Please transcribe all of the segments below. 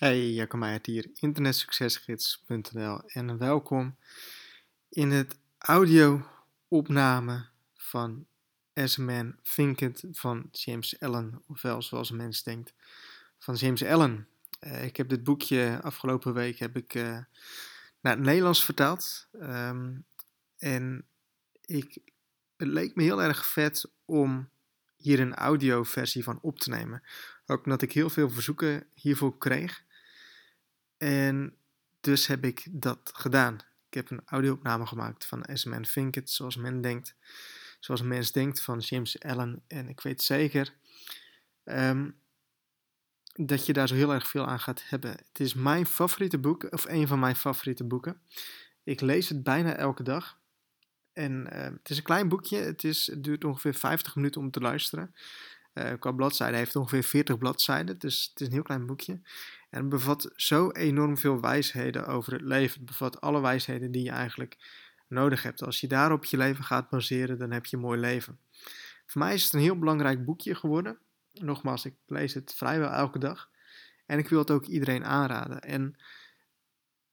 Hey, Jacco Meijert hier, internetsuccesgids.nl en welkom in het audio-opname van As a Man Thinketh van James Allen, ofwel zoals een mens denkt, van James Allen. Uh, ik heb dit boekje afgelopen week heb ik, uh, naar het Nederlands vertaald um, en ik, het leek me heel erg vet om hier een audioversie van op te nemen. Ook omdat ik heel veel verzoeken hiervoor kreeg. En dus heb ik dat gedaan. Ik heb een audio-opname gemaakt van As Man Thinketh, zoals men denkt. Zoals een denkt van James Allen. En ik weet zeker um, dat je daar zo heel erg veel aan gaat hebben. Het is mijn favoriete boek, of een van mijn favoriete boeken. Ik lees het bijna elke dag. En uh, het is een klein boekje. Het, is, het duurt ongeveer 50 minuten om te luisteren. Uh, qua bladzijden heeft het ongeveer 40 bladzijden. Dus het is een heel klein boekje. En bevat zo enorm veel wijsheden over het leven. Het bevat alle wijsheden die je eigenlijk nodig hebt. Als je daarop je leven gaat baseren, dan heb je een mooi leven. Voor mij is het een heel belangrijk boekje geworden. Nogmaals, ik lees het vrijwel elke dag. En ik wil het ook iedereen aanraden. En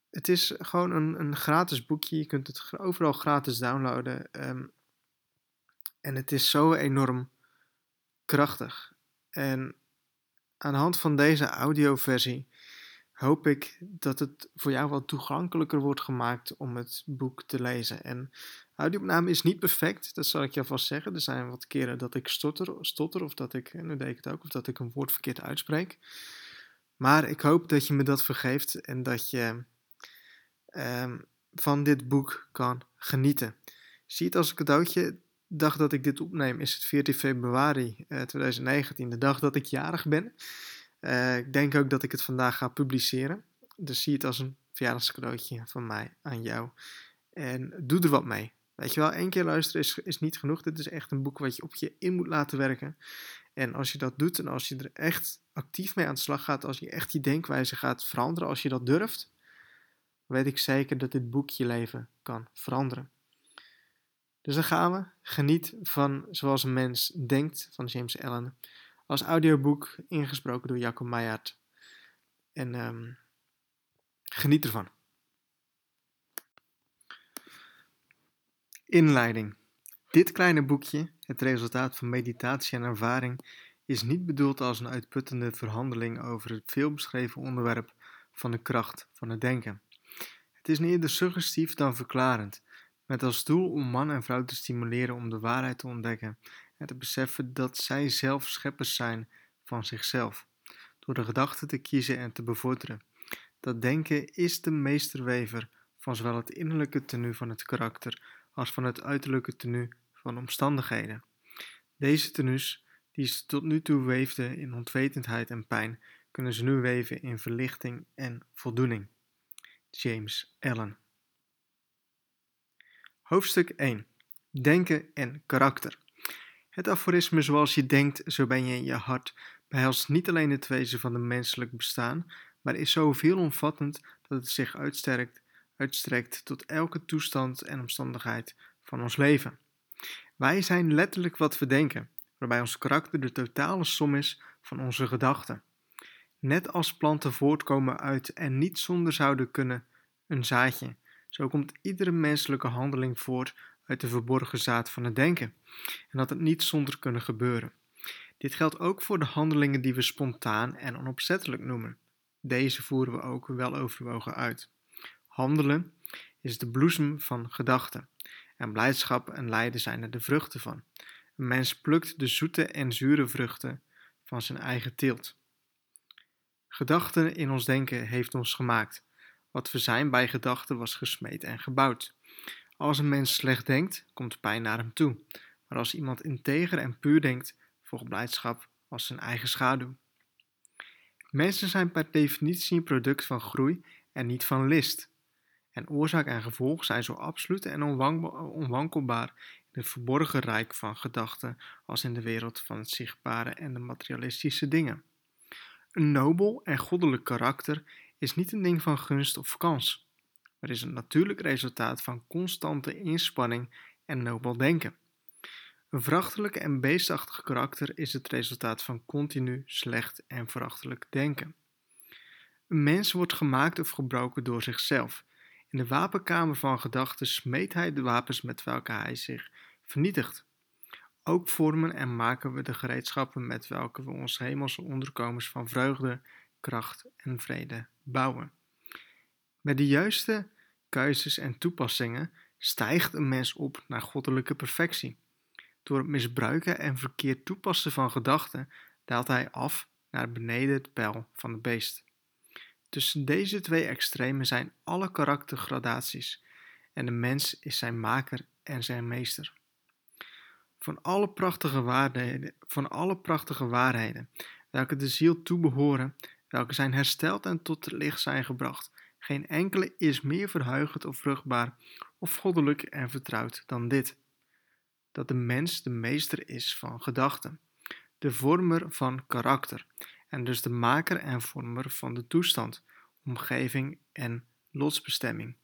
het is gewoon een, een gratis boekje. Je kunt het overal gratis downloaden. Um, en het is zo enorm krachtig. En aan de hand van deze audioversie hoop ik dat het voor jou wat toegankelijker wordt gemaakt om het boek te lezen. En audioopname is niet perfect, dat zal ik je alvast zeggen. Er zijn wat keren dat ik stotter, stotter of dat ik, nu deed ik het ook, of dat ik een woord verkeerd uitspreek. Maar ik hoop dat je me dat vergeeft en dat je um, van dit boek kan genieten. Zie het als een cadeautje dag dat ik dit opneem is het 14 februari uh, eh, 2019, de dag dat ik jarig ben. Uh, ik denk ook dat ik het vandaag ga publiceren. Dus zie het als een verjaardagscadeautje van mij aan jou. En doe er wat mee. Weet je wel, één keer luisteren is, is niet genoeg. Dit is echt een boek wat je op je in moet laten werken. En als je dat doet en als je er echt actief mee aan de slag gaat, als je echt je denkwijze gaat veranderen, als je dat durft, weet ik zeker dat dit boek je leven kan veranderen. Dus dan gaan we. Geniet van Zoals een mens denkt van James Allen. Als audioboek ingesproken door Jacob Meijert. En um, geniet ervan. Inleiding. Dit kleine boekje, het resultaat van meditatie en ervaring, is niet bedoeld als een uitputtende verhandeling over het veelbeschreven onderwerp van de kracht van het denken. Het is eerder suggestief dan verklarend met als doel om man en vrouw te stimuleren om de waarheid te ontdekken en te beseffen dat zij zelf scheppers zijn van zichzelf, door de gedachten te kiezen en te bevorderen. Dat denken is de meesterwever van zowel het innerlijke tenue van het karakter als van het uiterlijke tenue van omstandigheden. Deze tenues, die ze tot nu toe weefden in ontwetendheid en pijn, kunnen ze nu weven in verlichting en voldoening. James Allen Hoofdstuk 1. Denken en karakter. Het aforisme zoals je denkt, zo ben je in je hart, behelst niet alleen het wezen van het menselijk bestaan, maar is zo veelomvattend dat het zich uitsterkt, uitstrekt tot elke toestand en omstandigheid van ons leven. Wij zijn letterlijk wat we denken, waarbij ons karakter de totale som is van onze gedachten. Net als planten voortkomen uit en niet zonder zouden kunnen een zaadje, zo komt iedere menselijke handeling voort uit de verborgen zaad van het denken en dat het niet zonder kunnen gebeuren. Dit geldt ook voor de handelingen die we spontaan en onopzettelijk noemen. Deze voeren we ook wel overwogen uit. Handelen is de bloesem van gedachten en blijdschap en lijden zijn er de vruchten van. Een mens plukt de zoete en zure vruchten van zijn eigen teelt. Gedachten in ons denken heeft ons gemaakt wat we zijn bij gedachten was gesmeed en gebouwd. Als een mens slecht denkt, komt pijn naar hem toe. Maar als iemand integer en puur denkt, volgt blijdschap als zijn eigen schaduw. Mensen zijn per definitie een product van groei en niet van list. En oorzaak en gevolg zijn zo absoluut en onwankelbaar in het verborgen rijk van gedachten als in de wereld van het zichtbare en de materialistische dingen. Een nobel en goddelijk karakter is niet een ding van gunst of kans, maar is een natuurlijk resultaat van constante inspanning en nobel denken. Een verachtelijk en beestachtig karakter is het resultaat van continu slecht en verachtelijk denken. Een mens wordt gemaakt of gebroken door zichzelf. In de wapenkamer van gedachten smeet hij de wapens met welke hij zich vernietigt. Ook vormen en maken we de gereedschappen met welke we onze hemelse onderkomens van vreugde, kracht en vrede bouwen. Met de juiste keuzes en toepassingen stijgt een mens op naar goddelijke perfectie. Door het misbruiken en verkeerd toepassen van gedachten daalt hij af naar beneden het pijl van het beest. Tussen deze twee extremen zijn alle karaktergradaties en de mens is zijn maker en zijn meester. Van alle prachtige waarheden, van alle prachtige waarheden welke de ziel toebehoren, welke zijn hersteld en tot het licht zijn gebracht, geen enkele is meer verheugend of vruchtbaar of goddelijk en vertrouwd dan dit: dat de mens de meester is van gedachten, de vormer van karakter en dus de maker en vormer van de toestand, omgeving en lotsbestemming.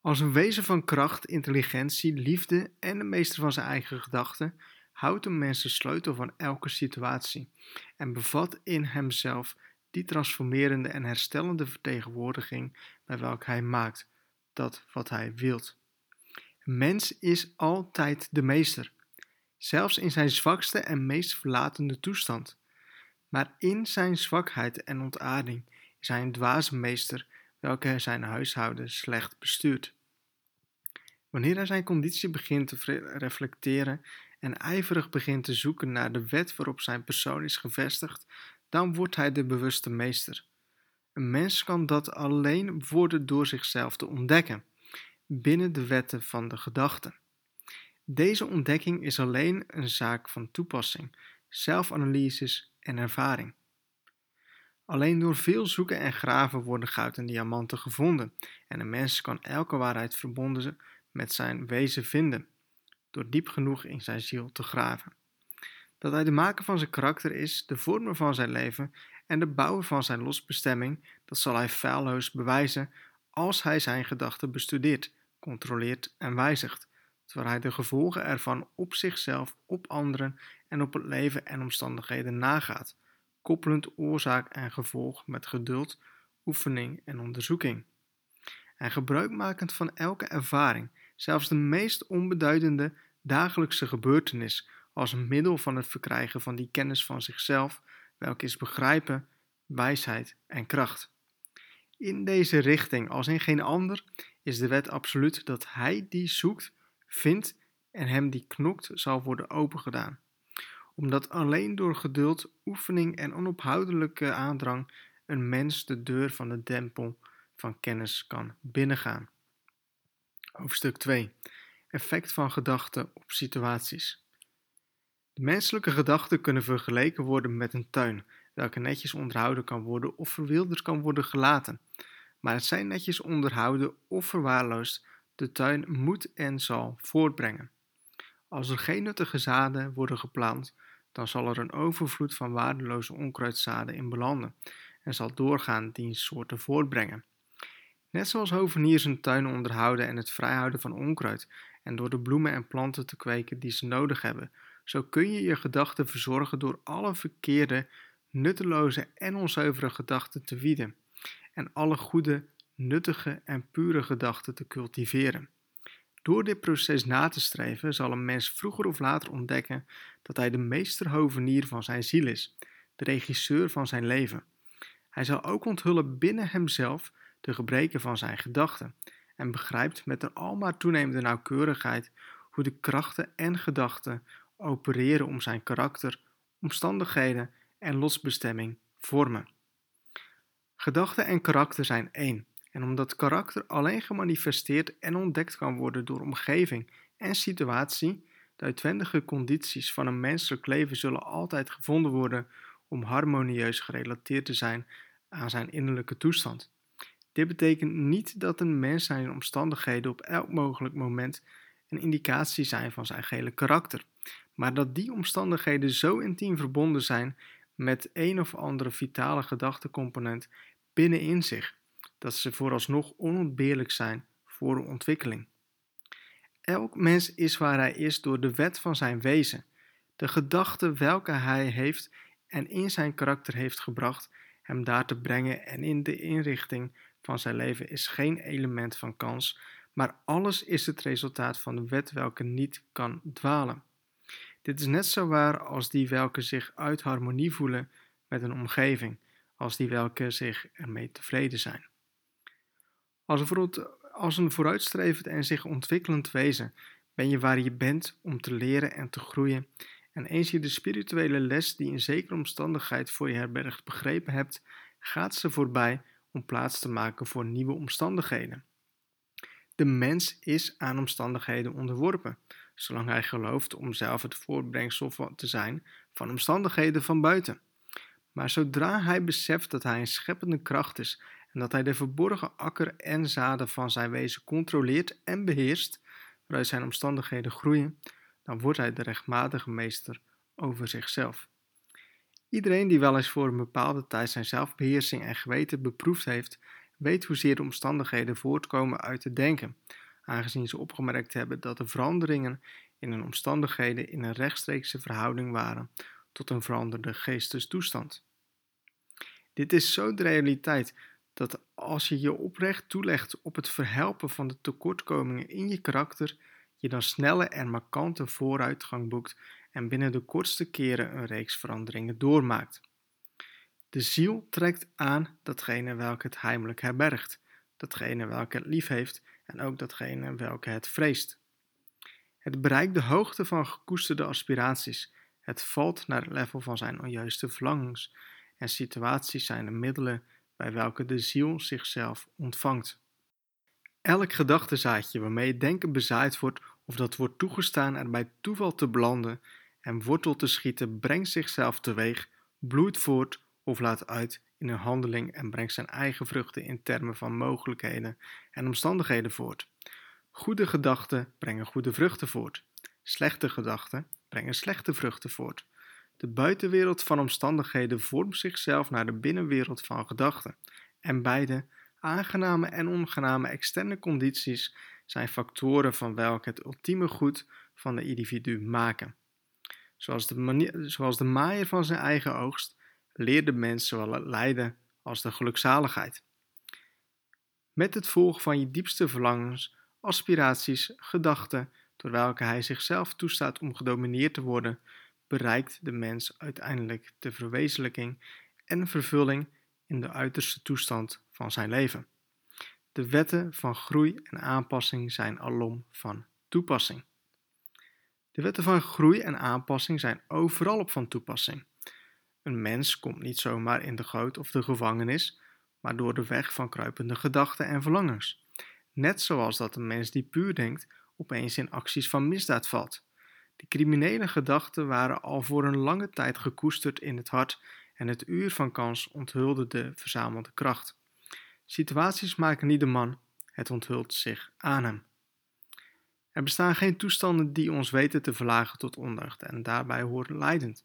Als een wezen van kracht, intelligentie, liefde en de meester van zijn eigen gedachten, houdt een mens de sleutel van elke situatie en bevat in hemzelf die transformerende en herstellende vertegenwoordiging bij welke hij maakt dat wat hij wilt. Mens is altijd de meester, zelfs in zijn zwakste en meest verlatende toestand. Maar in zijn zwakheid en ontaarding is hij een dwaze meester, welke zijn huishouden slecht bestuurt. Wanneer hij zijn conditie begint te reflecteren en ijverig begint te zoeken naar de wet waarop zijn persoon is gevestigd, dan wordt hij de bewuste meester. Een mens kan dat alleen worden door zichzelf te ontdekken, binnen de wetten van de gedachten. Deze ontdekking is alleen een zaak van toepassing, zelfanalyses en ervaring. Alleen door veel zoeken en graven worden goud en diamanten gevonden, en een mens kan elke waarheid verbonden met zijn wezen vinden, door diep genoeg in zijn ziel te graven. Dat hij de maker van zijn karakter is, de vormer van zijn leven en de bouwer van zijn losbestemming, dat zal hij feilloos bewijzen als hij zijn gedachten bestudeert, controleert en wijzigt, terwijl hij de gevolgen ervan op zichzelf, op anderen en op het leven en omstandigheden nagaat, koppelend oorzaak en gevolg met geduld, oefening en onderzoeking. En gebruikmakend van elke ervaring, zelfs de meest onbeduidende dagelijkse gebeurtenis, als middel van het verkrijgen van die kennis van zichzelf, welke is begrijpen, wijsheid en kracht. In deze richting, als in geen ander, is de wet absoluut dat hij die zoekt, vindt en hem die knokt zal worden opengedaan. Omdat alleen door geduld, oefening en onophoudelijke aandrang een mens de deur van de tempel van kennis kan binnengaan. Hoofdstuk 2. Effect van gedachten op situaties. De menselijke gedachten kunnen vergeleken worden met een tuin, welke netjes onderhouden kan worden of verwilderd kan worden gelaten. Maar het zijn netjes onderhouden of verwaarloosd, de tuin moet en zal voortbrengen. Als er geen nuttige zaden worden geplant, dan zal er een overvloed van waardeloze onkruidzaden in belanden en zal doorgaan die soorten voortbrengen. Net zoals hoveniers een tuin onderhouden en het vrijhouden van onkruid en door de bloemen en planten te kweken die ze nodig hebben, zo kun je je gedachten verzorgen door alle verkeerde, nutteloze en onzuivere gedachten te wieden en alle goede, nuttige en pure gedachten te cultiveren. Door dit proces na te streven zal een mens vroeger of later ontdekken dat hij de meesterhovenier van zijn ziel is, de regisseur van zijn leven. Hij zal ook onthullen binnen hemzelf de gebreken van zijn gedachten en begrijpt met een almaar toenemende nauwkeurigheid hoe de krachten en gedachten opereren om zijn karakter, omstandigheden en losbestemming vormen. Gedachten en karakter zijn één. En omdat karakter alleen gemanifesteerd en ontdekt kan worden door omgeving en situatie, de uitwendige condities van een menselijk leven zullen altijd gevonden worden om harmonieus gerelateerd te zijn aan zijn innerlijke toestand. Dit betekent niet dat een mens zijn omstandigheden op elk mogelijk moment een indicatie zijn van zijn gehele karakter, maar dat die omstandigheden zo intiem verbonden zijn met een of andere vitale gedachtencomponent binnenin zich, dat ze vooralsnog onontbeerlijk zijn voor de ontwikkeling. Elk mens is waar hij is door de wet van zijn wezen, de gedachte welke hij heeft en in zijn karakter heeft gebracht hem daar te brengen en in de inrichting van zijn leven is geen element van kans, maar alles is het resultaat van de wet welke niet kan dwalen. Dit is net zo waar als die welke zich uit harmonie voelen met een omgeving, als die welke zich ermee tevreden zijn. Als een, vooruitstrevend en zich ontwikkelend wezen ben je waar je bent om te leren en te groeien. En eens je de spirituele les die in zekere omstandigheid voor je herbergt begrepen hebt, gaat ze voorbij om plaats te maken voor nieuwe omstandigheden. De mens is aan omstandigheden onderworpen, zolang hij gelooft om zelf het voortbrengsel te zijn van omstandigheden van buiten. Maar zodra hij beseft dat hij een scheppende kracht is en dat hij de verborgen akker en zaden van zijn wezen controleert en beheerst, waaruit zijn omstandigheden groeien, dan wordt hij de rechtmatige meester over zichzelf. Iedereen die wel eens voor een bepaalde tijd zijn zelfbeheersing en geweten beproefd heeft, weet hoezeer de omstandigheden voortkomen uit het denken, aangezien ze opgemerkt hebben dat de veranderingen in hun omstandigheden in een rechtstreekse verhouding waren tot een veranderde geestestoestand. Dit is zo de realiteit dat als je je oprecht toelegt op het verhelpen van de tekortkomingen in je karakter, je dan snelle en markante vooruitgang boekt en binnen de kortste keren een reeks veranderingen doormaakt. De ziel trekt aan datgene welke het heimelijk herbergt, datgene welke het lief heeft en ook datgene welke het vreest. Het bereikt de hoogte van gekoesterde aspiraties, het valt naar het level van zijn onjuiste verlangens en situaties zijn de middelen bij welke de ziel zichzelf ontvangt. Elk gedachtezaadje waarmee het denken bezaaid wordt of dat wordt toegestaan er bij toeval te belanden en wortel te schieten, brengt zichzelf teweeg, bloeit voort of laat uit in een handeling en brengt zijn eigen vruchten in termen van mogelijkheden en omstandigheden voort. Goede gedachten brengen goede vruchten voort. Slechte gedachten brengen slechte vruchten voort. De buitenwereld van omstandigheden vormt zichzelf naar de binnenwereld van gedachten. En beide, aangename en ongename externe condities, zijn factoren van welke het ultieme goed van de individu maken. Zoals de, manier, zoals de maaier van zijn eigen oogst leert de mens zowel het lijden als de gelukzaligheid. Met het volgen van je diepste verlangens, aspiraties, gedachten, door welke hij zichzelf toestaat om gedomineerd te worden, bereikt de mens uiteindelijk de verwezenlijking en vervulling in de uiterste toestand van zijn leven. De wetten van groei en aanpassing zijn alom van toepassing. De wetten van groei en aanpassing zijn overal op van toepassing. Een mens komt niet zomaar in de goot of de gevangenis, maar door de weg van kruipende gedachten en verlangens. Net zoals dat een mens die puur denkt opeens in acties van misdaad valt. De criminele gedachten waren al voor een lange tijd gekoesterd in het hart en het uur van kans onthulde de verzamelde kracht. Situaties maken niet de man, het onthult zich aan hem. Er bestaan geen toestanden die ons weten te verlagen tot ondeugd en daarbij horen leidend,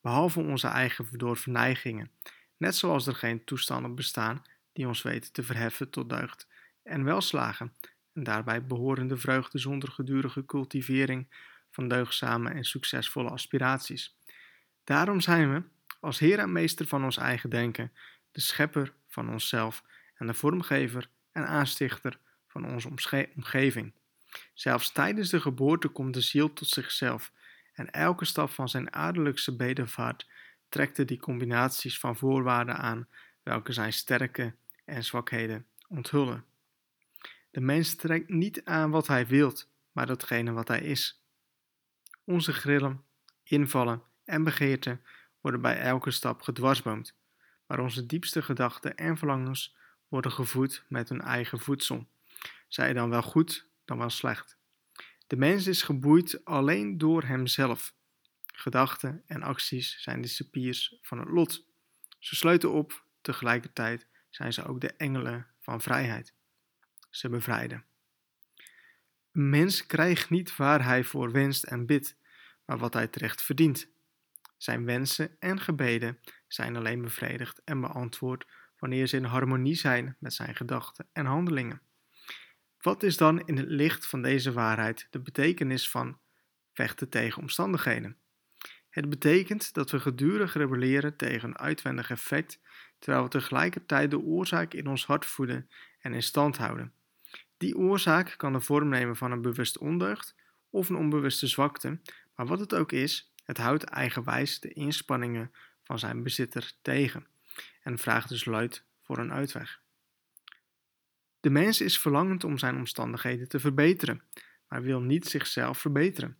behalve onze eigen verdorven neigingen, net zoals er geen toestanden bestaan die ons weten te verheffen tot deugd en welslagen, en daarbij behorende vreugde zonder gedurige cultivering van deugzame en succesvolle aspiraties. Daarom zijn we, als Heer en Meester van ons eigen denken, de schepper van onszelf en de vormgever en aanstichter van onze omgeving. Zelfs tijdens de geboorte komt de ziel tot zichzelf en elke stap van zijn aardelijkse bedevaart trekt die combinaties van voorwaarden aan welke zijn sterke en zwakheden onthullen. De mens trekt niet aan wat hij wilt, maar datgene wat hij is. Onze grillen, invallen en begeerten worden bij elke stap gedwarsboomd, maar onze diepste gedachten en verlangens worden gevoed met hun eigen voedsel, zij dan wel goed, dan wel slecht. De mens is geboeid alleen door hemzelf. Gedachten en acties zijn de cipiers van het lot. Ze sluiten op, tegelijkertijd zijn ze ook de engelen van vrijheid. Ze bevrijden. Een mens krijgt niet waar hij voor wenst en bidt, maar wat hij terecht verdient. Zijn wensen en gebeden zijn alleen bevredigd en beantwoord wanneer ze in harmonie zijn met zijn gedachten en handelingen. Wat is dan in het licht van deze waarheid de betekenis van vechten tegen omstandigheden? Het betekent dat we gedurig rebelleren tegen een uitwendig effect terwijl we tegelijkertijd de oorzaak in ons hart voeden en in stand houden. Die oorzaak kan de vorm nemen van een bewust ondeugd of een onbewuste zwakte, maar wat het ook is, het houdt eigenwijs de inspanningen van zijn bezitter tegen en vraagt dus luid voor een uitweg. De mens is verlangend om zijn omstandigheden te verbeteren, maar wil niet zichzelf verbeteren.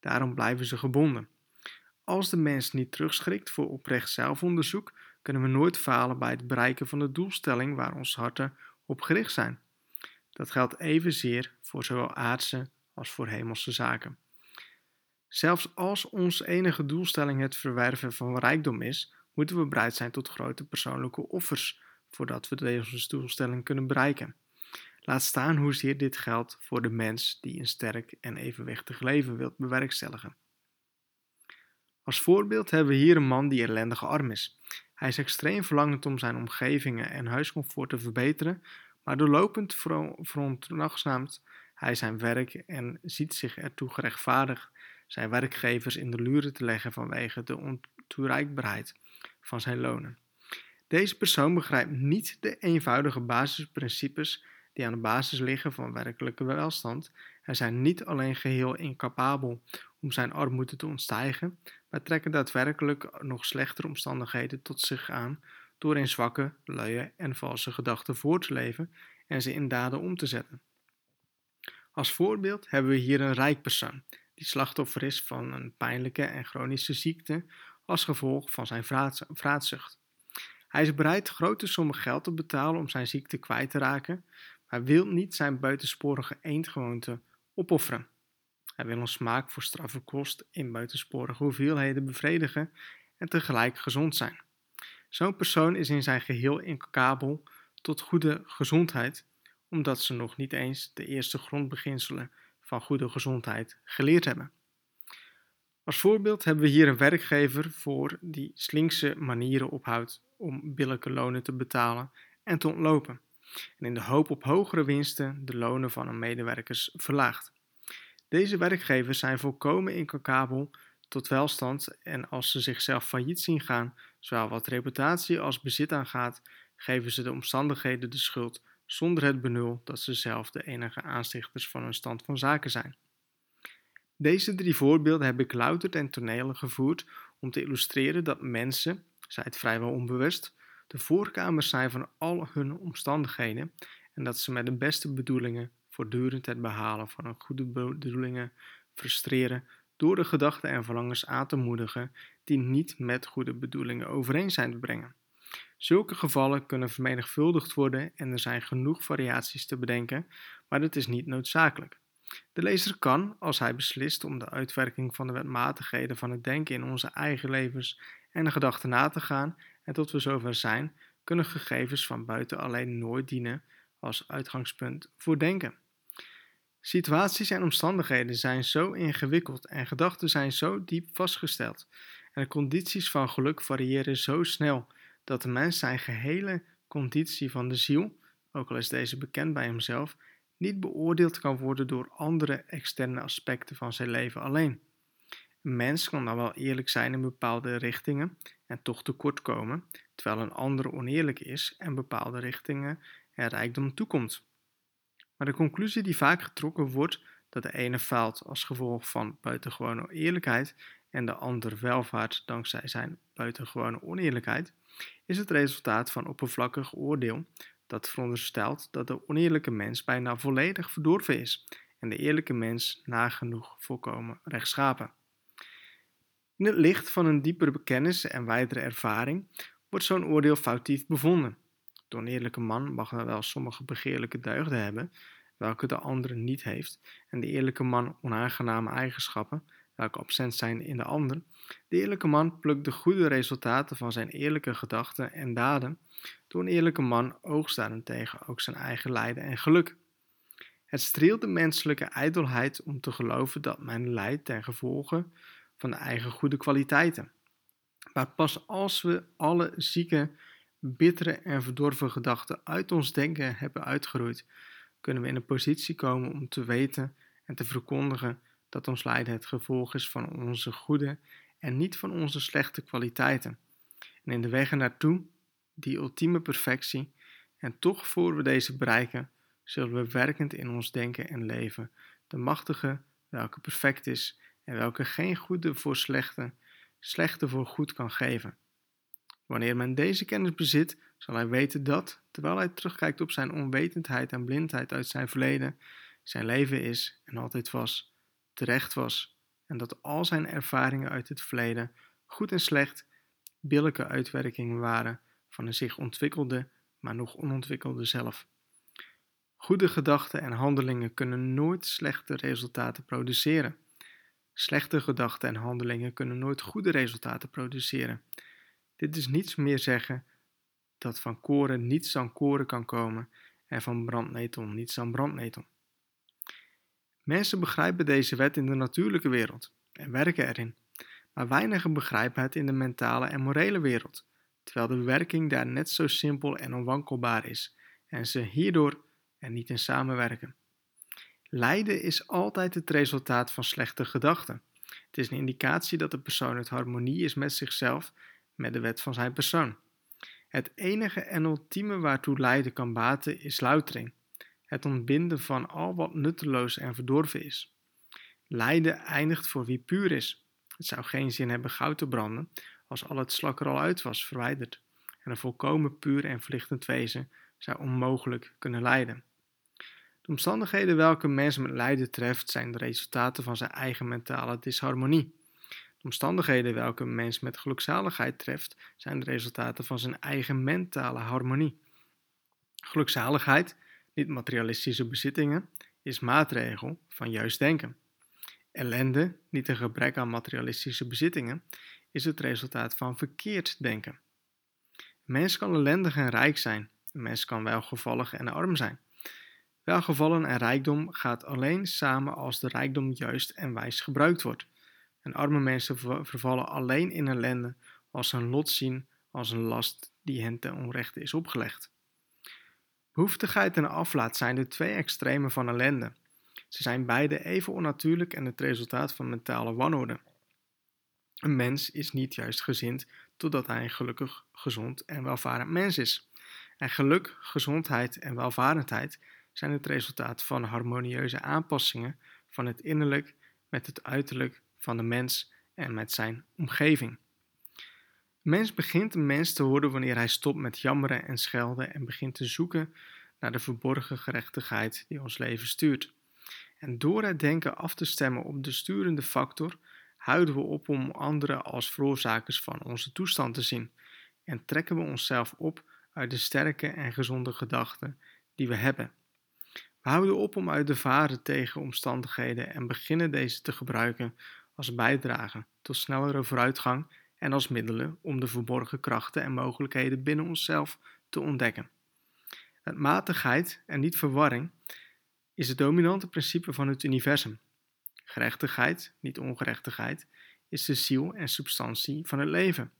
Daarom blijven ze gebonden. Als de mens niet terugschrikt voor oprecht zelfonderzoek, kunnen we nooit falen bij het bereiken van de doelstelling waar onze harten op gericht zijn. Dat geldt evenzeer voor zowel aardse als voor hemelse zaken. Zelfs als onze enige doelstelling het verwerven van rijkdom is, moeten we bereid zijn tot grote persoonlijke offers voordat we deze doelstelling kunnen bereiken. Laat staan hoezeer dit geldt voor de mens die een sterk en evenwichtig leven wilt bewerkstelligen. Als voorbeeld hebben we hier een man die ellendig arm is. Hij is extreem verlangend om zijn omgevingen en huiscomfort te verbeteren, maar doorlopend veronachtzaamt hij zijn werk en ziet zich ertoe gerechtvaardigd zijn werkgevers in de luren te leggen vanwege de ontoereikbaarheid van zijn lonen. Deze persoon begrijpt niet de eenvoudige basisprincipes die aan de basis liggen van werkelijke welstand en zijn niet alleen geheel incapabel om zijn armoede te ontstijgen, maar trekken daadwerkelijk nog slechtere omstandigheden tot zich aan door in zwakke, luie en valse gedachten voor te leven en ze in daden om te zetten. Als voorbeeld hebben we hier een rijk persoon die slachtoffer is van een pijnlijke en chronische ziekte als gevolg van zijn vraatzucht. Hij is bereid grote sommen geld te betalen om zijn ziekte kwijt te raken, maar wil niet zijn buitensporige eendgewoonte opofferen. Hij wil een smaak voor straffe kost in buitensporige hoeveelheden bevredigen en tegelijk gezond zijn. Zo'n persoon is in zijn geheel incapabel tot goede gezondheid, omdat ze nog niet eens de eerste grondbeginselen van goede gezondheid geleerd hebben. Als voorbeeld hebben we hier een werkgever voor die slinkse manieren ophoudt om billijke lonen te betalen en te ontlopen. En in de hoop op hogere winsten de lonen van hun medewerkers verlaagt. Deze werkgevers zijn volkomen incapabel tot welstand en als ze zichzelf failliet zien gaan, zowel wat reputatie als bezit aangaat, geven ze de omstandigheden de schuld zonder het benul dat ze zelf de enige aanstichters van hun stand van zaken zijn. Deze drie voorbeelden heb ik louter ten tonele gevoerd om te illustreren dat mensen, zij het vrijwel onbewust, de voorkamers zijn van al hun omstandigheden en dat ze met de beste bedoelingen voortdurend het behalen van hun goede bedoelingen frustreren door de gedachten en verlangens aan te moedigen die niet met goede bedoelingen overeen zijn te brengen. Zulke gevallen kunnen vermenigvuldigd worden en er zijn genoeg variaties te bedenken, maar dat is niet noodzakelijk. De lezer kan, als hij beslist om de uitwerking van de wetmatigheden van het denken in onze eigen levens en de gedachten na te gaan, en tot we zover zijn, kunnen gegevens van buiten alleen nooit dienen als uitgangspunt voor denken. Situaties en omstandigheden zijn zo ingewikkeld en gedachten zijn zo diep vastgesteld en de condities van geluk variëren zo snel dat de mens zijn gehele conditie van de ziel, ook al is deze bekend bij hemzelf, niet beoordeeld kan worden door andere externe aspecten van zijn leven alleen. Mens kan dan wel eerlijk zijn in bepaalde richtingen en toch tekort komen, terwijl een ander oneerlijk is en bepaalde richtingen er rijkdom toekomt. Maar de conclusie die vaak getrokken wordt dat de ene faalt als gevolg van buitengewone eerlijkheid en de ander welvaart dankzij zijn buitengewone oneerlijkheid, is het resultaat van oppervlakkig oordeel dat veronderstelt dat de oneerlijke mens bijna volledig verdorven is en de eerlijke mens nagenoeg volkomen rechtschapen. In het licht van een diepere kennis en wijdere ervaring wordt zo'n oordeel foutief bevonden. De oneerlijke man mag wel sommige begeerlijke deugden hebben, welke de andere niet heeft, en de eerlijke man onaangename eigenschappen, welke absent zijn in de ander. De eerlijke man plukt de goede resultaten van zijn eerlijke gedachten en daden. De oneerlijke man oogst daarentegen ook zijn eigen lijden en geluk. Het streelt de menselijke ijdelheid om te geloven dat men lijdt ten gevolge van de eigen goede kwaliteiten. Maar pas als we alle zieke, bittere en verdorven gedachten uit ons denken hebben uitgeroeid, kunnen we in een positie komen om te weten en te verkondigen dat ons lijden het gevolg is van onze goede en niet van onze slechte kwaliteiten. En in de weg naartoe die ultieme perfectie, en toch voor we deze bereiken, zullen we werkend in ons denken en leven de machtige, welke perfect is en welke geen goede voor slechte, slechte voor goed kan geven. Wanneer men deze kennis bezit, zal hij weten dat, terwijl hij terugkijkt op zijn onwetendheid en blindheid uit zijn verleden, zijn leven is en altijd was, terecht was, en dat al zijn ervaringen uit het verleden, goed en slecht, billijke uitwerkingen waren van een zich ontwikkelde, maar nog onontwikkelde zelf. Goede gedachten en handelingen kunnen nooit slechte resultaten produceren. Slechte gedachten en handelingen kunnen nooit goede resultaten produceren. Dit is niets meer zeggen dat van koren niets aan koren kan komen en van brandnetel niets aan brandnetel. Mensen begrijpen deze wet in de natuurlijke wereld en werken erin, maar weinigen begrijpen het in de mentale en morele wereld, terwijl de werking daar net zo simpel en onwankelbaar is en ze hierdoor er niet in samenwerken. Lijden is altijd het resultaat van slechte gedachten. Het is een indicatie dat de persoon uit harmonie is met zichzelf, met de wet van zijn persoon. Het enige en ultieme waartoe lijden kan baten is loutering, het ontbinden van al wat nutteloos en verdorven is. Lijden eindigt voor wie puur is. Het zou geen zin hebben goud te branden als al het slak er al uit was verwijderd. En een volkomen puur en verlichtend wezen zou onmogelijk kunnen lijden. De omstandigheden welke mensen met lijden treft zijn de resultaten van zijn eigen mentale disharmonie. De omstandigheden welke een mens met gelukzaligheid treft zijn de resultaten van zijn eigen mentale harmonie. Gelukzaligheid, niet materialistische bezittingen, is maatregel van juist denken. Ellende, niet een gebrek aan materialistische bezittingen, is het resultaat van verkeerd denken. Een mens kan ellendig en rijk zijn, een mens kan welgevallig en arm zijn. Welgevallen en rijkdom gaat alleen samen als de rijkdom juist en wijs gebruikt wordt. En arme mensen vervallen alleen in ellende als ze hun lot zien als een last die hen ten onrechte is opgelegd. Behoeftigheid en aflaat zijn de twee extremen van ellende. Ze zijn beide even onnatuurlijk en het resultaat van mentale wanorde. Een mens is niet juist gezind totdat hij een gelukkig, gezond en welvarend mens is. En geluk, gezondheid en welvarendheid zijn het resultaat van harmonieuze aanpassingen van het innerlijk met het uiterlijk van de mens en met zijn omgeving. De mens begint een mens te worden wanneer hij stopt met jammeren en schelden en begint te zoeken naar de verborgen gerechtigheid die ons leven stuurt. En door het denken af te stemmen op de sturende factor, houden we op om anderen als veroorzakers van onze toestand te zien en trekken we onszelf op uit de sterke en gezonde gedachten die we hebben. Houden op om uit te varen tegen omstandigheden en beginnen deze te gebruiken als bijdrage tot snellere vooruitgang en als middelen om de verborgen krachten en mogelijkheden binnen onszelf te ontdekken. Het matigheid en niet verwarring is het dominante principe van het universum. Gerechtigheid, niet ongerechtigheid, is de ziel en substantie van het leven.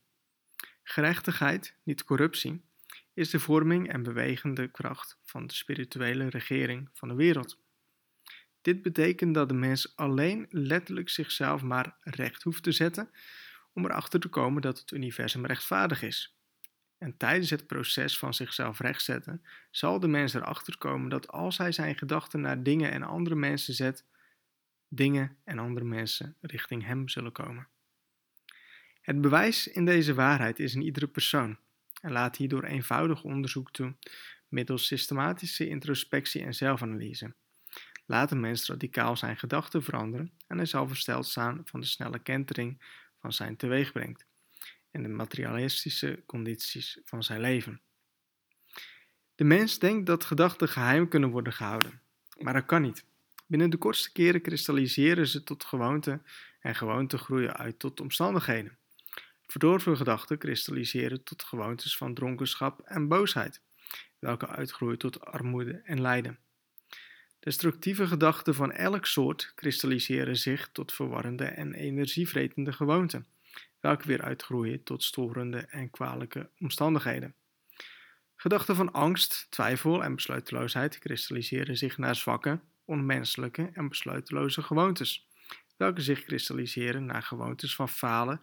Gerechtigheid, niet corruptie, is de vorming en bewegende kracht van de spirituele regering van de wereld. Dit betekent dat de mens alleen letterlijk zichzelf maar recht hoeft te zetten om erachter te komen dat het universum rechtvaardig is. En tijdens het proces van zichzelf rechtzetten zal de mens erachter komen dat als hij zijn gedachten naar dingen en andere mensen zet, dingen en andere mensen richting hem zullen komen. Het bewijs in deze waarheid is in iedere persoon en laat hierdoor eenvoudig onderzoek toe middels systematische introspectie en zelfanalyse. Laat een mens radicaal zijn gedachten veranderen en hij zal versteld staan van de snelle kentering van zijn teweeg brengt en de materialistische condities van zijn leven. De mens denkt dat gedachten geheim kunnen worden gehouden, maar dat kan niet. Binnen de kortste keren kristalliseren ze tot gewoonten en gewoonten groeien uit tot omstandigheden. Verdorven gedachten kristalliseren tot gewoontes van dronkenschap en boosheid, welke uitgroeien tot armoede en lijden. Destructieve gedachten van elk soort kristalliseren zich tot verwarrende en energievretende gewoonten, welke weer uitgroeien tot storende en kwalijke omstandigheden. Gedachten van angst, twijfel en besluiteloosheid kristalliseren zich naar zwakke, onmenselijke en besluiteloze gewoontes, welke zich kristalliseren naar gewoontes van falen,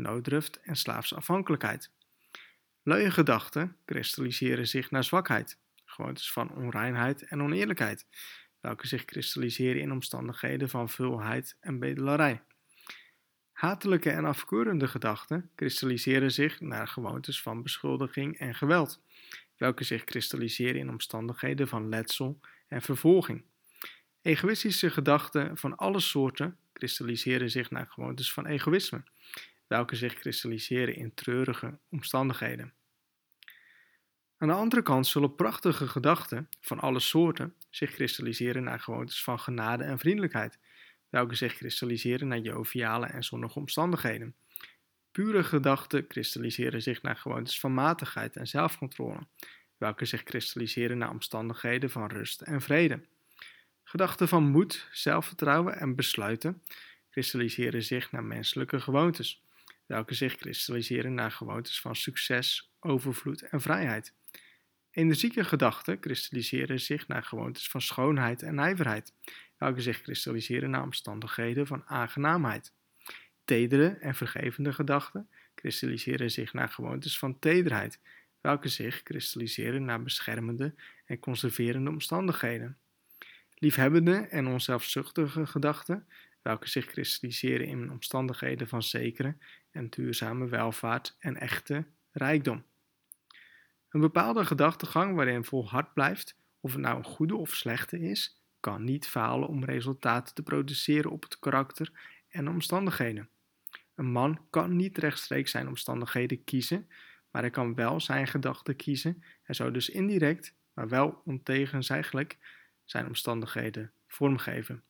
nooddruft en slaafsafhankelijkheid. Luie gedachten kristalliseren zich naar zwakheid, gewoontes van onreinheid en oneerlijkheid, welke zich kristalliseren in omstandigheden van vulheid en bedelarij. Hatelijke en afkeurende gedachten kristalliseren zich naar gewoontes van beschuldiging en geweld, welke zich kristalliseren in omstandigheden van letsel en vervolging. Egoïstische gedachten van alle soorten kristalliseren zich naar gewoontes van egoïsme, welke zich kristalliseren in treurige omstandigheden. Aan de andere kant zullen prachtige gedachten van alle soorten zich kristalliseren naar gewoontes van genade en vriendelijkheid, welke zich kristalliseren naar joviale en zonnige omstandigheden. Pure gedachten kristalliseren zich naar gewoontes van matigheid en zelfcontrole, welke zich kristalliseren naar omstandigheden van rust en vrede. Gedachten van moed, zelfvertrouwen en besluiten kristalliseren zich naar menselijke gewoontes, welke zich kristalliseren naar gewoontes van succes, overvloed en vrijheid. Energieke gedachten kristalliseren zich naar gewoontes van schoonheid en nijverheid, welke zich kristalliseren naar omstandigheden van aangenaamheid. Tedere en vergevende gedachten kristalliseren zich naar gewoontes van tederheid, welke zich kristalliseren naar beschermende en conserverende omstandigheden. Liefhebbende en onzelfzuchtige gedachten, welke zich kristalliseren in omstandigheden van zekere en duurzame welvaart en echte rijkdom. Een bepaalde gedachtegang waarin volhard blijft, of het nou een goede of slechte is, kan niet falen om resultaten te produceren op het karakter en omstandigheden. Een man kan niet rechtstreeks zijn omstandigheden kiezen, maar hij kan wel zijn gedachten kiezen en zo dus indirect, maar wel ontegenzeggelijk, zijn omstandigheden vormgeven.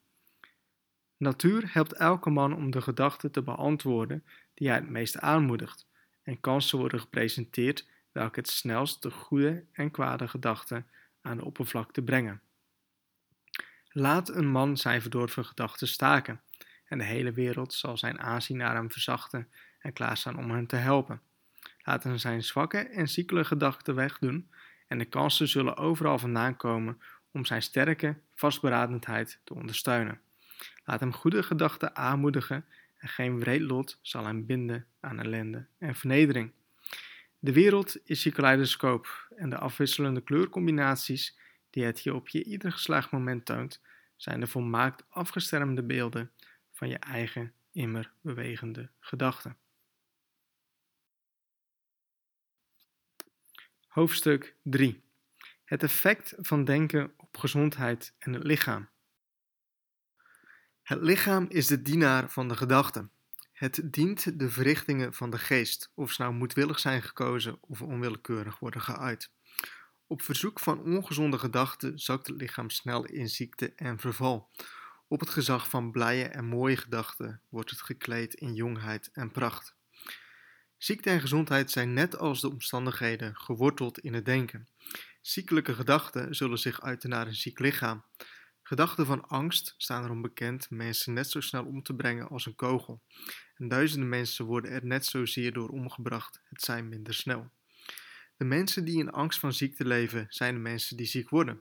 Natuur helpt elke man om de gedachten te beantwoorden die hij het meest aanmoedigt, en kansen worden gepresenteerd welke het snelst de goede en kwade gedachten aan de oppervlakte brengen. Laat een man zijn verdorven gedachten staken, en de hele wereld zal zijn aanzien naar hem verzachten en klaarstaan om hem te helpen. Laat hem zijn zwakke en ziekele gedachten wegdoen, en de kansen zullen overal vandaan komen om zijn sterke vastberadenheid te ondersteunen. Laat hem goede gedachten aanmoedigen en geen wreed lot zal hem binden aan ellende en vernedering. De wereld is je kaleidoscoop en de afwisselende kleurcombinaties die het je op je ieder geslaagd moment toont, zijn de volmaakt afgeschermde beelden van je eigen immer bewegende gedachten. Hoofdstuk 3. Het effect van denken op gezondheid en het lichaam. Het lichaam is de dienaar van de gedachten. Het dient de verrichtingen van de geest, of ze nou moedwillig zijn gekozen of onwillekeurig worden geuit. Op verzoek van ongezonde gedachten zakt het lichaam snel in ziekte en verval. Op het gezag van blije en mooie gedachten wordt het gekleed in jongheid en pracht. Ziekte en gezondheid zijn net als de omstandigheden geworteld in het denken. Ziekelijke gedachten zullen zich uiten naar een ziek lichaam. Gedachten van angst staan erom bekend mensen net zo snel om te brengen als een kogel. En duizenden mensen worden er net zozeer door omgebracht, het zijn minder snel. De mensen die in angst van ziekte leven, zijn de mensen die ziek worden.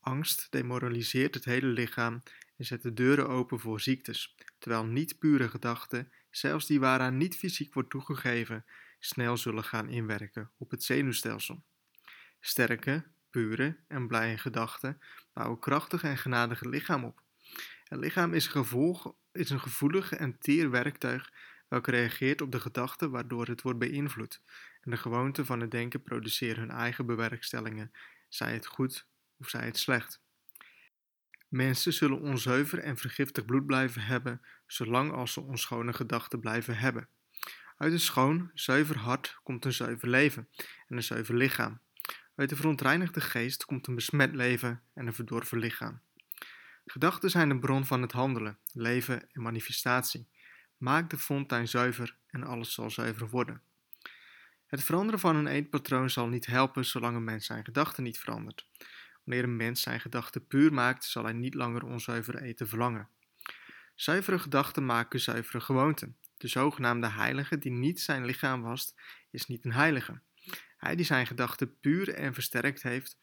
Angst demoraliseert het hele lichaam en zet de deuren open voor ziektes, terwijl niet pure gedachten, zelfs die waaraan niet fysiek wordt toegegeven, snel zullen gaan inwerken op het zenuwstelsel. Sterke, pure en blije gedachten bouwen krachtig en genadige lichaam op. Het lichaam is, gevolg, is een gevoelig en teer werktuig welke reageert op de gedachten waardoor het wordt beïnvloed. En de gewoonten van het denken produceren hun eigen bewerkstellingen, zij het goed of zij het slecht. Mensen zullen onzuiver en vergiftig bloed blijven hebben, zolang als ze onschone gedachten blijven hebben. Uit een schoon, zuiver hart komt een zuiver leven en een zuiver lichaam. Uit de verontreinigde geest komt een besmet leven en een verdorven lichaam. Gedachten zijn de bron van het handelen, leven en manifestatie. Maak de fontein zuiver en alles zal zuiver worden. Het veranderen van een eetpatroon zal niet helpen zolang een mens zijn gedachten niet verandert. Wanneer een mens zijn gedachten puur maakt, zal hij niet langer onzuiver eten verlangen. Zuivere gedachten maken zuivere gewoonten. De zogenaamde heilige die niet zijn lichaam wast, is niet een heilige. Hij die zijn gedachten puur en versterkt heeft,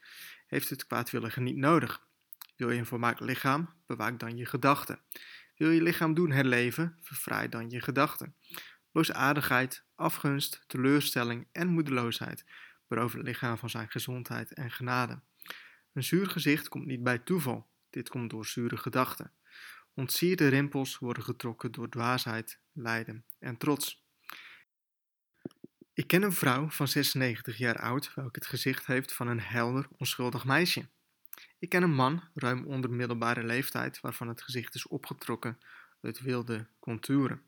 heeft het kwaadwillige niet nodig. Wil je een volmaakt lichaam, bewaak dan je gedachten. Wil je lichaam doen herleven, verfraai dan je gedachten. boosaardigheid, afgunst, teleurstelling en moedeloosheid beroven het lichaam van zijn gezondheid en genade. Een zuur gezicht komt niet bij toeval, dit komt door zure gedachten. Ontsierde rimpels worden getrokken door dwaasheid, lijden en trots. Ik ken een vrouw van 96 jaar oud, welke het gezicht heeft van een helder, onschuldig meisje. Ik ken een man, ruim onder middelbare leeftijd, waarvan het gezicht is opgetrokken uit wilde contouren.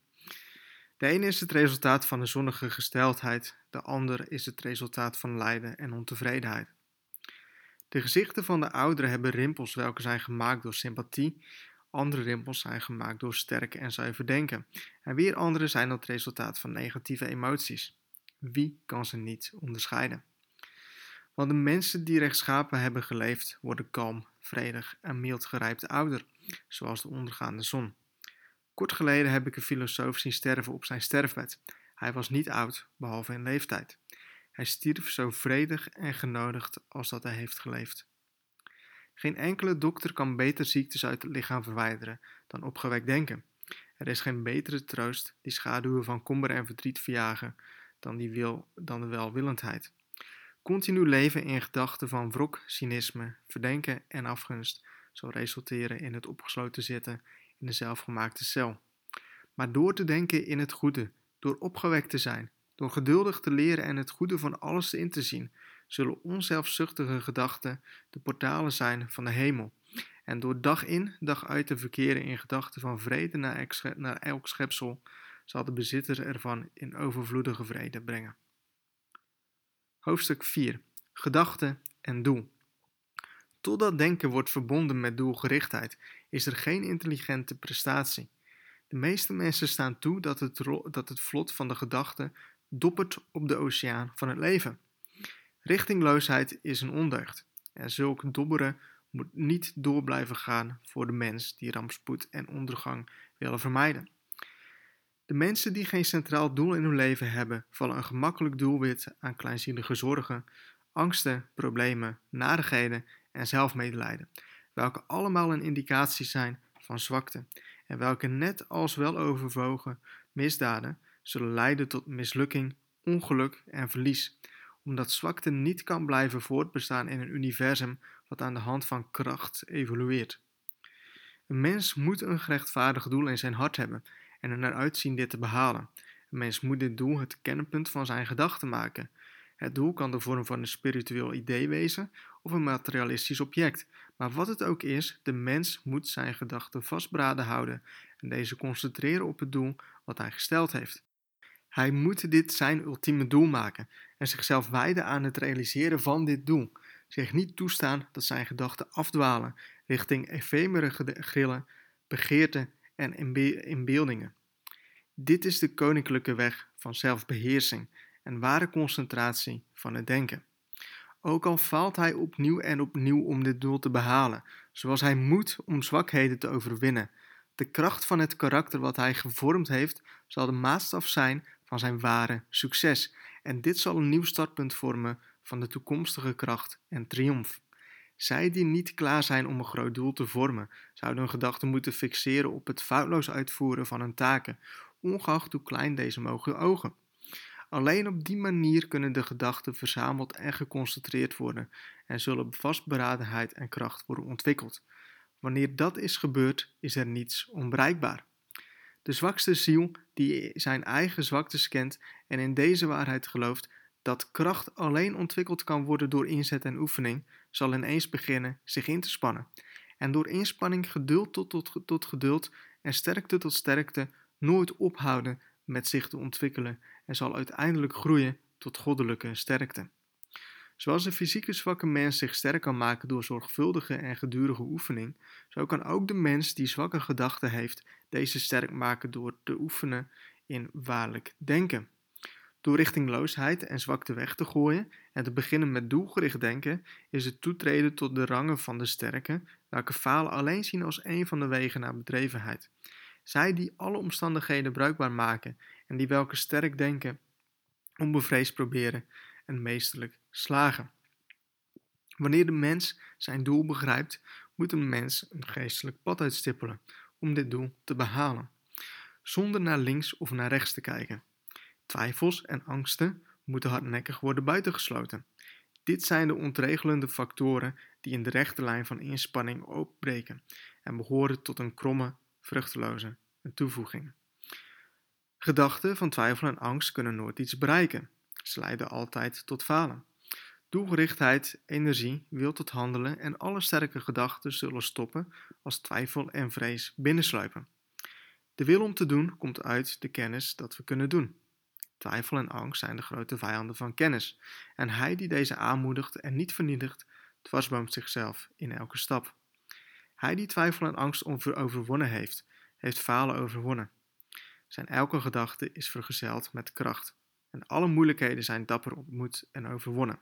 De ene is het resultaat van een zonnige gesteldheid, de ander is het resultaat van lijden en ontevredenheid. De gezichten van de ouderen hebben rimpels welke zijn gemaakt door sympathie, andere rimpels zijn gemaakt door sterk en zuiver denken, en weer andere zijn het resultaat van negatieve emoties. Wie kan ze niet onderscheiden? Want de mensen die rechtschapen hebben geleefd, worden kalm, vredig en mild gerijpt ouder, zoals de ondergaande zon. Kort geleden heb ik een filosoof zien sterven op zijn sterfbed. Hij was niet oud, behalve in leeftijd. Hij stierf zo vredig en genodigd als dat hij heeft geleefd. Geen enkele dokter kan beter ziektes uit het lichaam verwijderen dan opgewekt denken. Er is geen betere troost die schaduwen van kommer en verdriet verjagen dan, die wil, dan de welwillendheid. Continu leven in gedachten van wrok, cynisme, verdenken en afgunst zal resulteren in het opgesloten zitten in de zelfgemaakte cel. Maar door te denken in het goede, door opgewekt te zijn, door geduldig te leren en het goede van alles in te zien, zullen onzelfzuchtige gedachten de portalen zijn van de hemel. En door dag in, dag uit te verkeren in gedachten van vrede naar elk schepsel, zal de bezitter ervan in overvloedige vrede brengen. Hoofdstuk 4. Gedachte en doel. Totdat denken wordt verbonden met doelgerichtheid, is er geen intelligente prestatie. De meeste mensen staan toe dat het, dat het vlot van de gedachte doppert op de oceaan van het leven. Richtingloosheid is een ondeugd. En zulk dobberen moet niet door blijven gaan voor de mens die rampspoed en ondergang willen vermijden. De mensen die geen centraal doel in hun leven hebben, vallen een gemakkelijk doelwit aan kleinzielige zorgen, angsten, problemen, narigheden en zelfmedelijden, welke allemaal een indicatie zijn van zwakte en welke net als weloverwogen misdaden zullen leiden tot mislukking, ongeluk en verlies, omdat zwakte niet kan blijven voortbestaan in een universum wat aan de hand van kracht evolueert. Een mens moet een gerechtvaardig doel in zijn hart hebben en er naar uitzien dit te behalen. Een mens moet dit doel het kernpunt van zijn gedachten maken. Het doel kan de vorm van een spiritueel idee wezen of een materialistisch object, maar wat het ook is, de mens moet zijn gedachten vastberaden houden en deze concentreren op het doel wat hij gesteld heeft. Hij moet dit zijn ultieme doel maken en zichzelf wijden aan het realiseren van dit doel. Zich niet toestaan dat zijn gedachten afdwalen richting efemere grillen, begeerten en inbeeldingen. Dit is de koninklijke weg van zelfbeheersing en ware concentratie van het denken. Ook al faalt hij opnieuw en opnieuw om dit doel te behalen, zoals hij moet om zwakheden te overwinnen. De kracht van het karakter wat hij gevormd heeft, zal de maatstaf zijn van zijn ware succes. En dit zal een nieuw startpunt vormen van de toekomstige kracht en triomf. Zij die niet klaar zijn om een groot doel te vormen, zouden hun gedachten moeten fixeren op het foutloos uitvoeren van hun taken, ongeacht hoe klein deze mogen ogen. Alleen op die manier kunnen de gedachten verzameld en geconcentreerd worden en zullen vastberadenheid en kracht worden ontwikkeld. Wanneer dat is gebeurd, is er niets onbereikbaar. De zwakste ziel, die zijn eigen zwaktes kent en in deze waarheid gelooft dat kracht alleen ontwikkeld kan worden door inzet en oefening, zal ineens beginnen zich in te spannen. En door inspanning geduld tot, tot, geduld en sterkte tot sterkte nooit ophouden met zich te ontwikkelen en zal uiteindelijk groeien tot goddelijke sterkte. Zoals een fysieke zwakke mens zich sterk kan maken door zorgvuldige en gedurige oefening, zo kan ook de mens die zwakke gedachten heeft deze sterk maken door te oefenen in waarlijk denken. Door richtingloosheid en zwakte weg te gooien en te beginnen met doelgericht denken, is het toetreden tot de rangen van de sterke, welke falen alleen zien als een van de wegen naar bedrevenheid. Zij die alle omstandigheden bruikbaar maken en die welke sterk denken, onbevreesd proberen en meesterlijk slagen. Wanneer de mens zijn doel begrijpt, moet een mens een geestelijk pad uitstippelen om dit doel te behalen, zonder naar links of naar rechts te kijken. Twijfels en angsten moeten hardnekkig worden buitengesloten. Dit zijn de ontregelende factoren die in de rechte lijn van inspanning opbreken en behoren tot een kromme, vruchteloze toevoeging. Gedachten van twijfel en angst kunnen nooit iets bereiken. Ze leiden altijd tot falen. Doelgerichtheid, energie, wil tot handelen en alle sterke gedachten zullen stoppen als twijfel en vrees binnensluipen. De wil om te doen komt uit de kennis dat we kunnen doen. Twijfel en angst zijn de grote vijanden van kennis, en hij die deze aanmoedigt en niet vernietigt, dwarsboomt zichzelf in elke stap. Hij die twijfel en angst overwonnen heeft, heeft falen overwonnen. Zijn elke gedachte is vergezeld met kracht, en alle moeilijkheden zijn dapper ontmoet en overwonnen.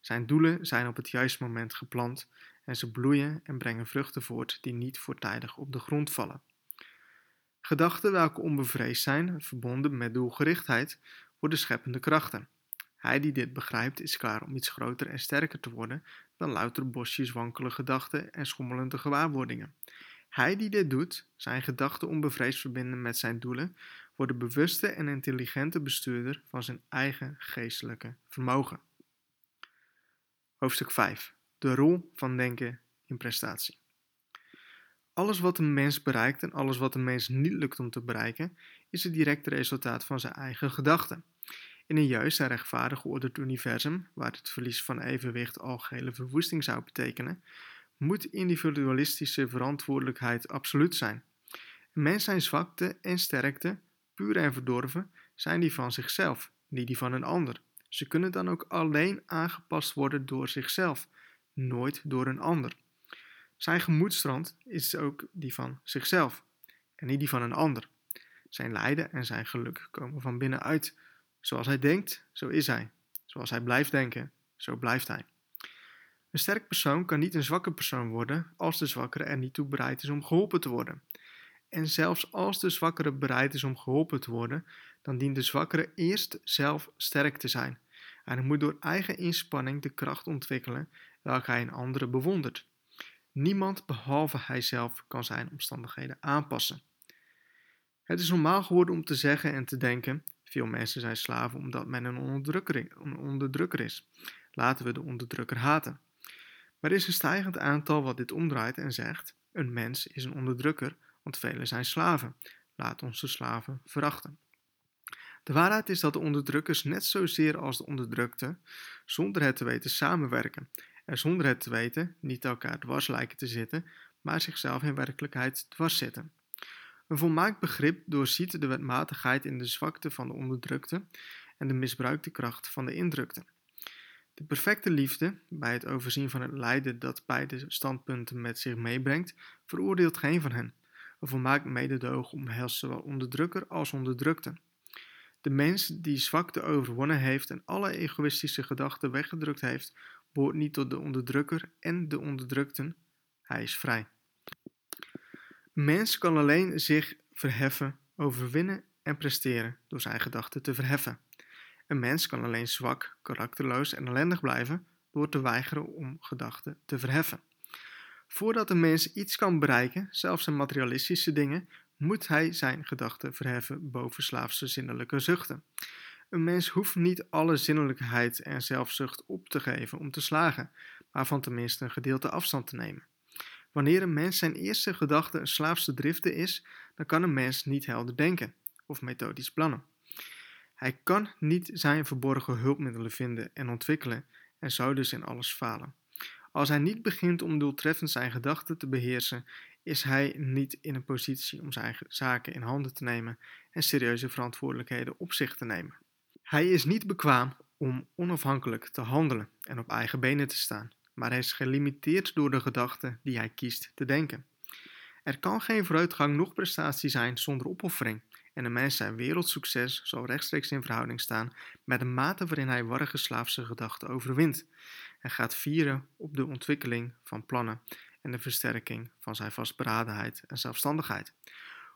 Zijn doelen zijn op het juiste moment geplant en ze bloeien en brengen vruchten voort die niet voortijdig op de grond vallen. Gedachten welke onbevreesd zijn, verbonden met doelgerichtheid, worden scheppende krachten. Hij die dit begrijpt is klaar om iets groter en sterker te worden dan louter bosjes wankele gedachten en schommelende gewaarwordingen. Hij die dit doet, zijn gedachten onbevreesd verbinden met zijn doelen, wordt de bewuste en intelligente bestuurder van zijn eigen geestelijke vermogen. Hoofdstuk 5. De rol van denken in prestatie. Alles wat een mens bereikt en alles wat een mens niet lukt om te bereiken, is het directe resultaat van zijn eigen gedachten. In een juist en rechtvaardig geordend universum, waar het verlies van evenwicht algehele verwoesting zou betekenen, moet individualistische verantwoordelijkheid absoluut zijn. Mens zijn zwakte en sterkte, puur en verdorven, zijn die van zichzelf, niet die van een ander. Ze kunnen dan ook alleen aangepast worden door zichzelf, nooit door een ander. Zijn gemoedstrand is ook die van zichzelf en niet die van een ander. Zijn lijden en zijn geluk komen van binnenuit. Zoals hij denkt, zo is hij. Zoals hij blijft denken, zo blijft hij. Een sterk persoon kan niet een zwakke persoon worden als de zwakkere er niet toe bereid is om geholpen te worden. En zelfs als de zwakkere bereid is om geholpen te worden, dan dient de zwakkere eerst zelf sterk te zijn. En hij moet door eigen inspanning de kracht ontwikkelen welke hij in anderen bewondert. Niemand behalve hijzelf kan zijn omstandigheden aanpassen. Het is normaal geworden om te zeggen en te denken: veel mensen zijn slaven omdat men een onderdrukker, is. Laten we de onderdrukker haten. Maar er is een stijgend aantal wat dit omdraait en zegt: een mens is een onderdrukker, want velen zijn slaven. Laat ons de slaven verachten. De waarheid is dat de onderdrukkers net zozeer als de onderdrukte, zonder het te weten, samenwerken en zonder het te weten niet elkaar dwars lijken te zitten, maar zichzelf in werkelijkheid dwars zitten. Een volmaakt begrip doorziet de wetmatigheid in de zwakte van de onderdrukte en de misbruikte kracht van de indrukte. De perfecte liefde, bij het overzien van het lijden dat beide standpunten met zich meebrengt, veroordeelt geen van hen. Een volmaakt mededogen omhelst zowel onderdrukker als onderdrukte. De mens die zwakte overwonnen heeft en alle egoïstische gedachten weggedrukt heeft, behoort niet tot de onderdrukker en de onderdrukten. Hij is vrij. Mens kan alleen zich verheffen, overwinnen en presteren door zijn gedachten te verheffen. Een mens kan alleen zwak, karakterloos en ellendig blijven door te weigeren om gedachten te verheffen. Voordat een mens iets kan bereiken, zelfs in materialistische dingen, moet hij zijn gedachten verheffen boven slaafse zinnelijke zuchten. Een mens hoeft niet alle zinnelijkheid en zelfzucht op te geven om te slagen, maar van tenminste een gedeelte afstand te nemen. Wanneer een mens zijn eerste gedachte een slaafse driften is, dan kan een mens niet helder denken of methodisch plannen. Hij kan niet zijn verborgen hulpmiddelen vinden en ontwikkelen en zou dus in alles falen. Als hij niet begint om doeltreffend zijn gedachten te beheersen, is hij niet in een positie om zijn zaken in handen te nemen en serieuze verantwoordelijkheden op zich te nemen. Hij is niet bekwaam om onafhankelijk te handelen en op eigen benen te staan, maar hij is gelimiteerd door de gedachten die hij kiest te denken. Er kan geen vooruitgang noch prestatie zijn zonder opoffering, en een mens zijn wereldsucces zal rechtstreeks in verhouding staan met de mate waarin hij warrige slaafse gedachten overwint en gaat vieren op de ontwikkeling van plannen en de versterking van zijn vastberadenheid en zelfstandigheid.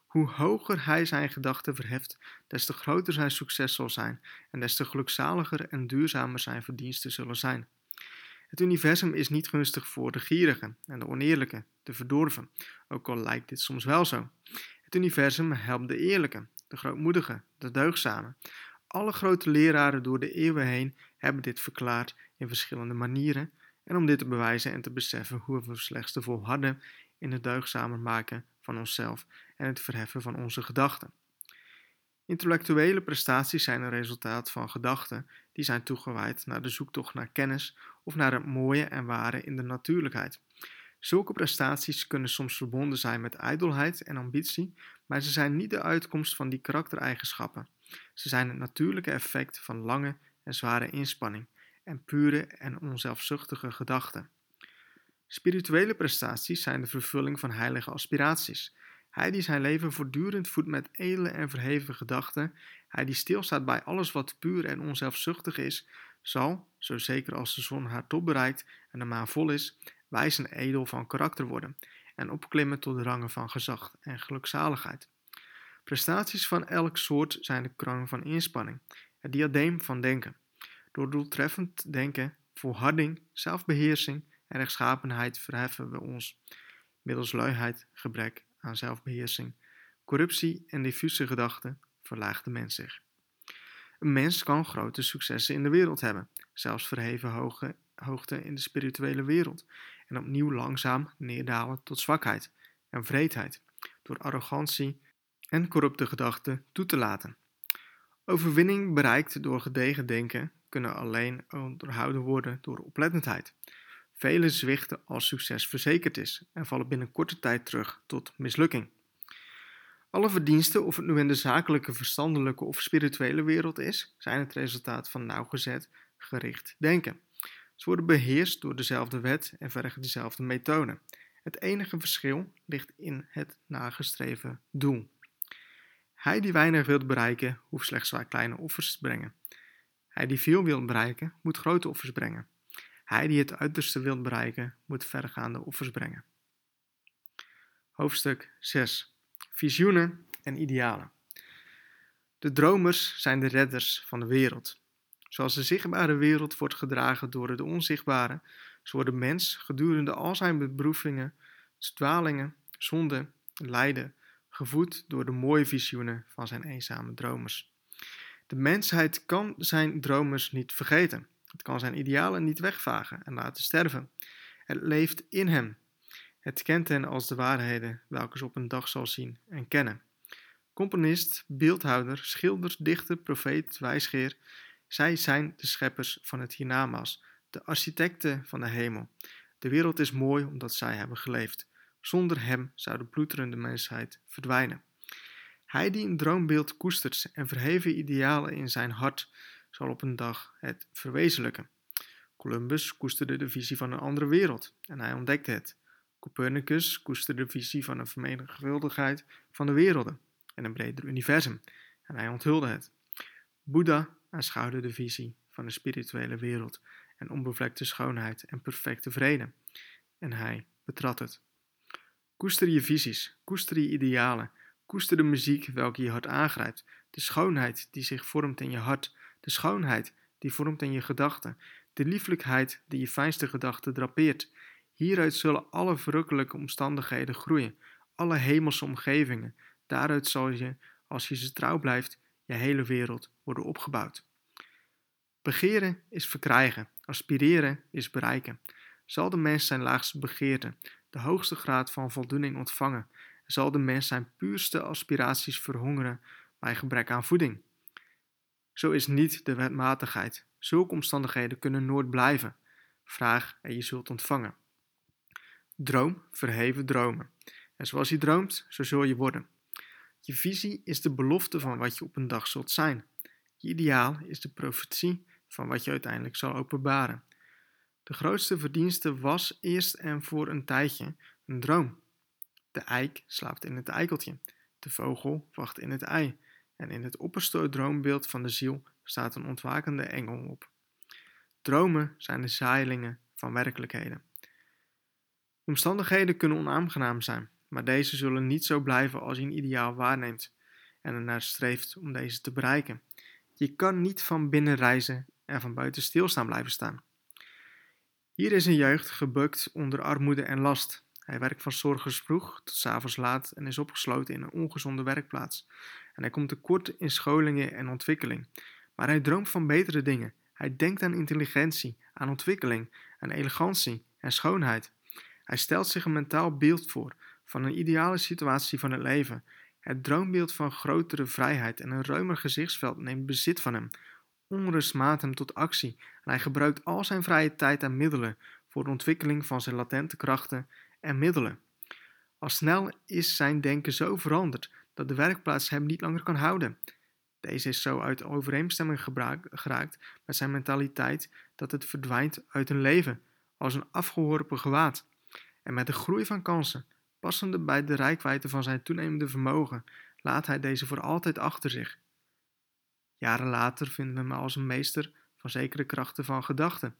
Hoe hoger hij zijn gedachten verheft, des te groter zijn succes zal zijn en des te gelukzaliger en duurzamer zijn verdiensten zullen zijn. Het universum is niet gunstig voor de gierigen en de oneerlijke, de verdorven, ook al lijkt dit soms wel zo. Het universum helpt de eerlijke, de grootmoedige, de deugdzame. Alle grote leraren door de eeuwen heen hebben dit verklaard in verschillende manieren. En om dit te bewijzen en te beseffen, hoeven we slechts te volharden in het deugdzamer maken van onszelf en het verheffen van onze gedachten. Intellectuele prestaties zijn een resultaat van gedachten die zijn toegewijd naar de zoektocht naar kennis of naar het mooie en ware in de natuurlijkheid. Zulke prestaties kunnen soms verbonden zijn met ijdelheid en ambitie, maar ze zijn niet de uitkomst van die karaktereigenschappen. Ze zijn het natuurlijke effect van lange en zware inspanning en pure en onzelfzuchtige gedachten. Spirituele prestaties zijn de vervulling van heilige aspiraties. Hij die zijn leven voortdurend voedt met edele en verheven gedachten, hij die stilstaat bij alles wat puur en onzelfzuchtig is, zal, zo zeker als de zon haar top bereikt en de maan vol is, wijs en edel van karakter worden en opklimmen tot de rangen van gezag en gelukzaligheid. Prestaties van elk soort zijn de kroon van inspanning, het diadeem van denken. Door doeltreffend denken, volharding, zelfbeheersing en rechtschapenheid verheffen we ons. Middels luiheid, gebrek aan zelfbeheersing, corruptie en diffuse gedachten verlaagt de mens zich. Een mens kan grote successen in de wereld hebben, zelfs verheven hoge, hoogte in de spirituele wereld, en opnieuw langzaam neerdalen tot zwakheid en vreedheid, door arrogantie en corrupte gedachten toe te laten. Overwinning bereikt door gedegen denken kunnen alleen onderhouden worden door oplettendheid. Velen zwichten als succes verzekerd is en vallen binnen korte tijd terug tot mislukking. Alle verdiensten, of het nu in de zakelijke, verstandelijke of spirituele wereld is, zijn het resultaat van nauwgezet, gericht denken. Ze worden beheerst door dezelfde wet en vergen dezelfde methode. Het enige verschil ligt in het nagestreven doel. Hij die weinig wil bereiken, hoeft slechts kleine offers te brengen. Hij die veel wil bereiken, moet grote offers brengen. Hij die het uiterste wil bereiken, moet vergaande offers brengen. Hoofdstuk 6. Visioenen en idealen. De dromers zijn de redders van de wereld. Zoals de zichtbare wereld wordt gedragen door de onzichtbare, zo wordt de mens gedurende al zijn beproevingen, dwalingen, zonden, lijden, gevoed door de mooie visioenen van zijn eenzame dromers. De mensheid kan zijn dromers niet vergeten. Het kan zijn idealen niet wegvagen en laten sterven. Het leeft in hem. Het kent hen als de waarheden welke ze op een dag zal zien en kennen. Componist, beeldhouder, schilder, dichter, profeet, wijsgeer, zij zijn de scheppers van het hiernamaals, de architecten van de hemel. De wereld is mooi omdat zij hebben geleefd. Zonder hem zou de bloederende mensheid verdwijnen. Hij die een droombeeld koestert en verheven idealen in zijn hart, zal op een dag het verwezenlijken. Columbus koesterde de visie van een andere wereld en hij ontdekte het. Copernicus koesterde de visie van een vermenigvuldigheid van de werelden en een breder universum en hij onthulde het. Boeddha aanschouwde de visie van de spirituele wereld en onbevlekte schoonheid en perfecte vrede en hij betrad het. Koester je visies, koester je idealen, koester de muziek welke je hart aangrijpt, de schoonheid die zich vormt in je hart, de schoonheid die vormt in je gedachten, de lieflijkheid die je fijnste gedachten drapeert. Hieruit zullen alle verrukkelijke omstandigheden groeien, alle hemelse omgevingen. Daaruit zal je, als je ze trouw blijft, je hele wereld worden opgebouwd. Begeren is verkrijgen, aspireren is bereiken. Zal de mens zijn laagste begeerte, de hoogste graad van voldoening ontvangen, zal de mens zijn puurste aspiraties verhongeren bij gebrek aan voeding. Zo is niet de wetmatigheid. Zulke omstandigheden kunnen nooit blijven. Vraag en je zult ontvangen. Droom, verheven dromen. En zoals je droomt, zo zul je worden. Je visie is de belofte van wat je op een dag zult zijn. Je ideaal is de profetie van wat je uiteindelijk zal openbaren. De grootste verdienste was eerst en voor een tijdje een droom. De eik slaapt in het eikeltje, de vogel wacht in het ei, en in het opperste droombeeld van de ziel staat een ontwakende engel op. Dromen zijn de zaailingen van werkelijkheden. Omstandigheden kunnen onaangenaam zijn, maar deze zullen niet zo blijven als je een ideaal waarneemt en ernaar streeft om deze te bereiken. Je kan niet van binnen reizen en van buiten stilstaan blijven staan. Hier is een jeugd gebukt onder armoede en last. Hij werkt van zorgens vroeg tot s avonds laat en is opgesloten in een ongezonde werkplaats. En hij komt tekort in scholingen en ontwikkeling. Maar hij droomt van betere dingen. Hij denkt aan intelligentie, aan ontwikkeling, aan elegantie en schoonheid. Hij stelt zich een mentaal beeld voor van een ideale situatie van het leven. Het droombeeld van grotere vrijheid en een ruimer gezichtsveld neemt bezit van hem. Onrust maakt hem tot actie en hij gebruikt al zijn vrije tijd en middelen voor de ontwikkeling van zijn latente krachten en middelen. Al snel is zijn denken zo veranderd dat de werkplaats hem niet langer kan houden. Deze is zo uit overeenstemming geraakt met zijn mentaliteit dat het verdwijnt uit een leven, als een afgeworpen gewaad. En met de groei van kansen, passende bij de rijkwijde van zijn toenemende vermogen, laat hij deze voor altijd achter zich. Jaren later vinden we hem als een meester van zekere krachten van gedachten,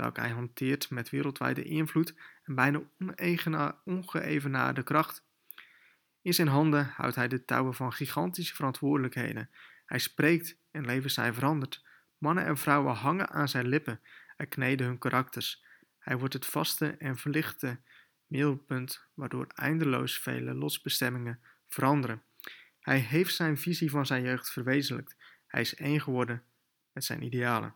welke hij hanteert met wereldwijde invloed en bijna ongeëvenaarde kracht. In zijn handen houdt hij de touwen van gigantische verantwoordelijkheden. Hij spreekt en leven zijn veranderd. Mannen en vrouwen hangen aan zijn lippen en kneden hun karakters. Hij wordt het vaste en verlichte middelpunt waardoor eindeloos vele losbestemmingen veranderen. Hij heeft zijn visie van zijn jeugd verwezenlijkt. Hij is één geworden met zijn idealen.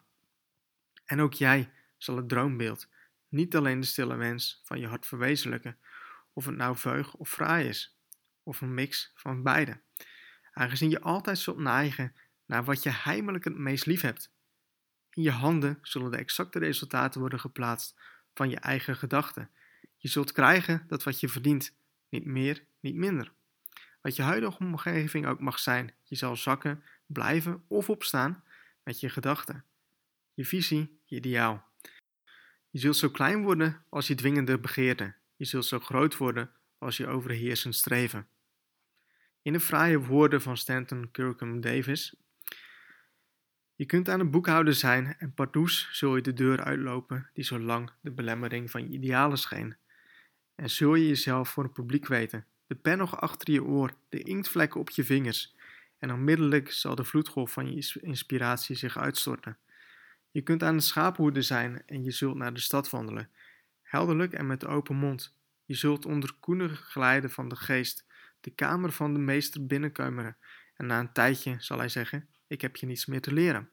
En ook jij zal het droombeeld, niet alleen de stille wens van je hart verwezenlijken, of het nou veug of fraai is, of een mix van beide. Aangezien je altijd zult neigen naar wat je heimelijk het meest lief hebt. In je handen zullen de exacte resultaten worden geplaatst van je eigen gedachten. Je zult krijgen dat wat je verdient, niet meer, niet minder. Wat je huidige omgeving ook mag zijn, je zal zakken, blijven of opstaan met je gedachten. Je visie, je ideaal. Je zult zo klein worden als je dwingende begeerte. Je zult zo groot worden als je overheersend streven. In de fraaie woorden van Stanton Kirkham Davis. Je kunt aan het boekhouden zijn en pardoes zul je de deur uitlopen die zo lang de belemmering van je idealen scheen. En zul je jezelf voor een publiek weten, de pen nog achter je oor, de inktvlekken op je vingers, en onmiddellijk zal de vloedgolf van je inspiratie zich uitstorten. Je kunt aan de schapenhoede zijn en je zult naar de stad wandelen, helderlijk en met open mond. Je zult onder koenige glijden van de geest de kamer van de meester binnenkuimeren en na een tijdje zal hij zeggen, ik heb je niets meer te leren.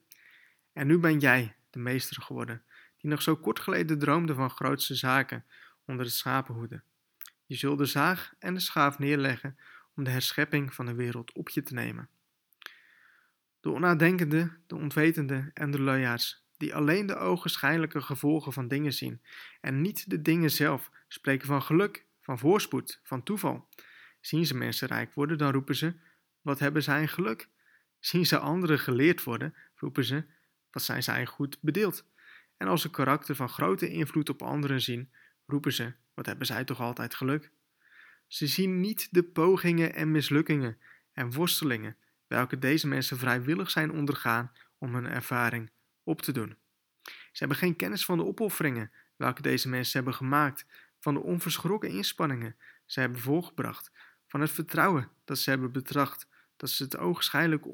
En nu ben jij de meester geworden, die nog zo kort geleden droomde van grootste zaken onder de schapenhoede. Je zult de zaag en de schaaf neerleggen om de herschepping van de wereld op je te nemen. De onnadenkende, de onwetende en de luiaards, die alleen de ogenschijnlijke gevolgen van dingen zien en niet de dingen zelf, spreken van geluk, van voorspoed, van toeval. Zien ze mensen rijk worden, dan roepen ze: Wat hebben zij een geluk? Zien ze anderen geleerd worden, roepen ze: Wat zijn zij goed bedeeld? En als ze karakter van grote invloed op anderen zien, roepen ze: Wat hebben zij toch altijd geluk? Ze zien niet de pogingen en mislukkingen en worstelingen welke deze mensen vrijwillig zijn ondergaan om hun ervaring op te doen. Ze hebben geen kennis van de opofferingen welke deze mensen hebben gemaakt, van de onverschrokken inspanningen ze hebben voorgebracht, van het vertrouwen dat ze hebben betracht dat ze het ogenschijnlijk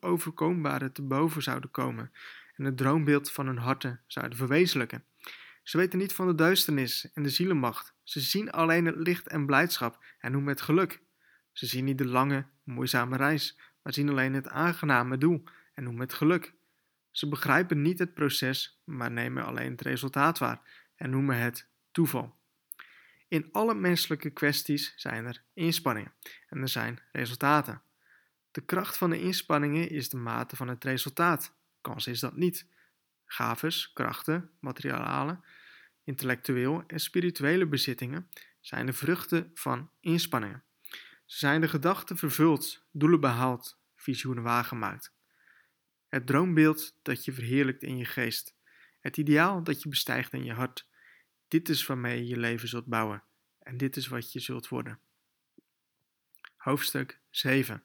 onoverkombare te boven zouden komen en het droombeeld van hun harten zouden verwezenlijken. Ze weten niet van de duisternis en de zielenmacht. Ze zien alleen het licht en blijdschap en noemen het geluk. Ze zien niet de lange, moeizame reis, maar zien alleen het aangename doel en noemen het geluk. Ze begrijpen niet het proces, maar nemen alleen het resultaat waar en noemen het toeval. In alle menselijke kwesties zijn er inspanningen en er zijn resultaten. De kracht van de inspanningen is de mate van het resultaat. Kans is dat niet. Gaves, krachten, materialen, intellectueel en spirituele bezittingen zijn de vruchten van inspanningen. Ze zijn de gedachten vervuld, doelen behaald, visioenen waargemaakt. Het droombeeld dat je verheerlijkt in je geest, het ideaal dat je bestijgt in je hart, dit is waarmee je je leven zult bouwen en dit is wat je zult worden. Hoofdstuk 7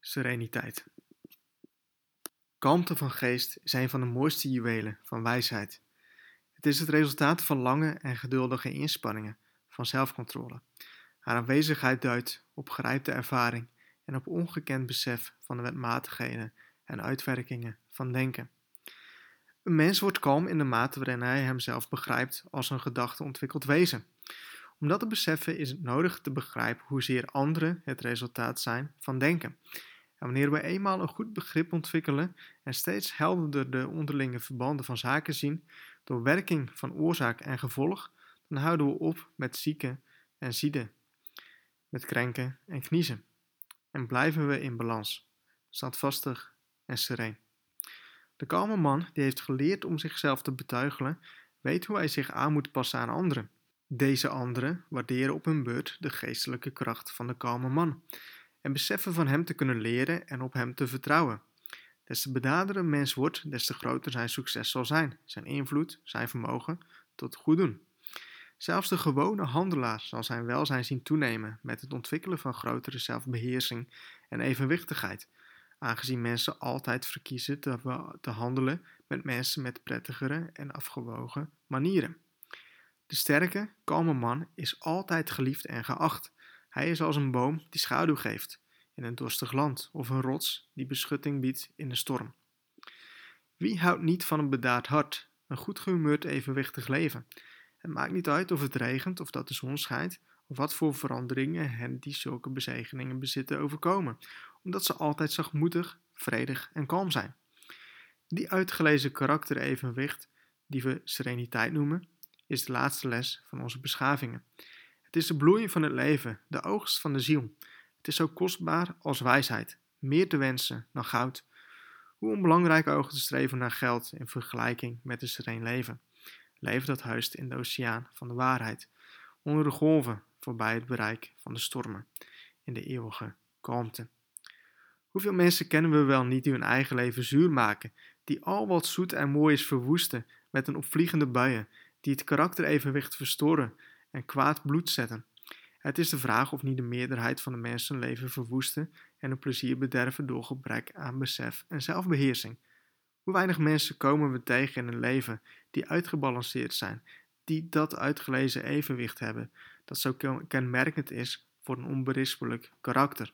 Sereniteit Kalmte van geest is een van de mooiste juwelen van wijsheid. Het is het resultaat van lange en geduldige inspanningen van zelfcontrole. Haar aanwezigheid duidt op gerijpte ervaring en op ongekend besef van de wetmatigheden en uitwerkingen van denken. Een mens wordt kalm in de mate waarin hij hemzelf begrijpt als een gedachte ontwikkeld wezen. Om dat te beseffen is het nodig te begrijpen hoezeer anderen het resultaat zijn van denken En wanneer we eenmaal een goed begrip ontwikkelen en steeds helderder de onderlinge verbanden van zaken zien, door werking van oorzaak en gevolg, dan houden we op met zieken en zieden, met krenken en kniezen. En blijven we in balans, standvastig en sereen. De kalme man die heeft geleerd om zichzelf te betuigelen, weet hoe hij zich aan moet passen aan anderen. Deze anderen waarderen op hun beurt de geestelijke kracht van de kalme man en beseffen van hem te kunnen leren en op hem te vertrouwen. Des te bedaarder een mens wordt, des te groter zijn succes zal zijn, zijn invloed, zijn vermogen tot goed doen. Zelfs de gewone handelaar zal zijn welzijn zien toenemen met het ontwikkelen van grotere zelfbeheersing en evenwichtigheid, aangezien mensen altijd verkiezen te, te handelen met mensen met prettigere en afgewogen manieren. De sterke, kalme man is altijd geliefd en geacht. Hij is als een boom die schaduw geeft in een dorstig land of een rots die beschutting biedt in een storm. Wie houdt niet van een bedaard hart, een goed gehumeurd evenwichtig leven? Het maakt niet uit of het regent of dat de zon schijnt, of wat voor veranderingen hen die zulke bezegeningen bezitten overkomen, omdat ze altijd zachtmoedig, vredig en kalm zijn. Die uitgelezen karakterevenwicht, die we sereniteit noemen, is de laatste les van onze beschavingen. Het is de bloei van het leven, de oogst van de ziel. Het is zo kostbaar als wijsheid, meer te wensen dan goud. Hoe onbelangrijk ook te streven naar geld in vergelijking met een sereen leven. Leven dat huist in de oceaan van de waarheid, onder de golven, voorbij het bereik van de stormen, in de eeuwige kalmte. Hoeveel mensen kennen we wel niet die hun eigen leven zuur maken, die al wat zoet en mooi is verwoesten met een opvliegende buien, die het karakterevenwicht verstoren en kwaad bloed zetten. Het is de vraag of niet de meerderheid van de mensen leven verwoesten en hun plezier bederven door gebrek aan besef en zelfbeheersing. Hoe weinig mensen komen we tegen in een leven die uitgebalanceerd zijn, die dat uitgelezen evenwicht hebben, dat zo kenmerkend is voor een onberispelijk karakter.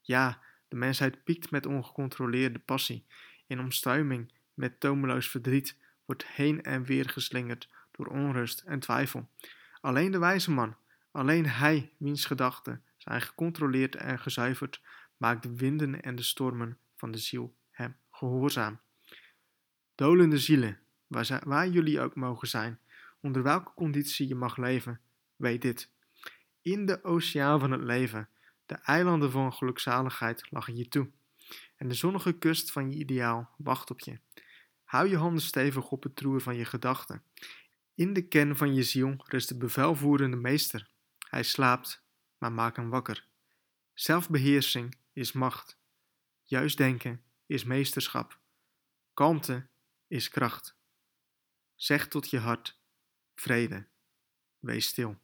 Ja, de mensheid piekt met ongecontroleerde passie, in omstuiming met tomeloos verdriet, wordt heen en weer geslingerd door onrust en twijfel. Alleen de wijze man, alleen hij, wiens gedachten zijn gecontroleerd en gezuiverd, maakt de winden en de stormen van de ziel hem gehoorzaam. Dolende zielen, waar, waar jullie ook mogen zijn, onder welke conditie je mag leven, weet dit. In de oceaan van het leven, de eilanden van gelukzaligheid lachen je toe. En de zonnige kust van je ideaal wacht op je. Hou je handen stevig op het troer van je gedachten. In de kern van je ziel rust de bevelvoerende meester. Hij slaapt, maar maakt hem wakker. Zelfbeheersing is macht. Juist denken is meesterschap. Kalmte is kracht. Zeg tot je hart: vrede, wees stil.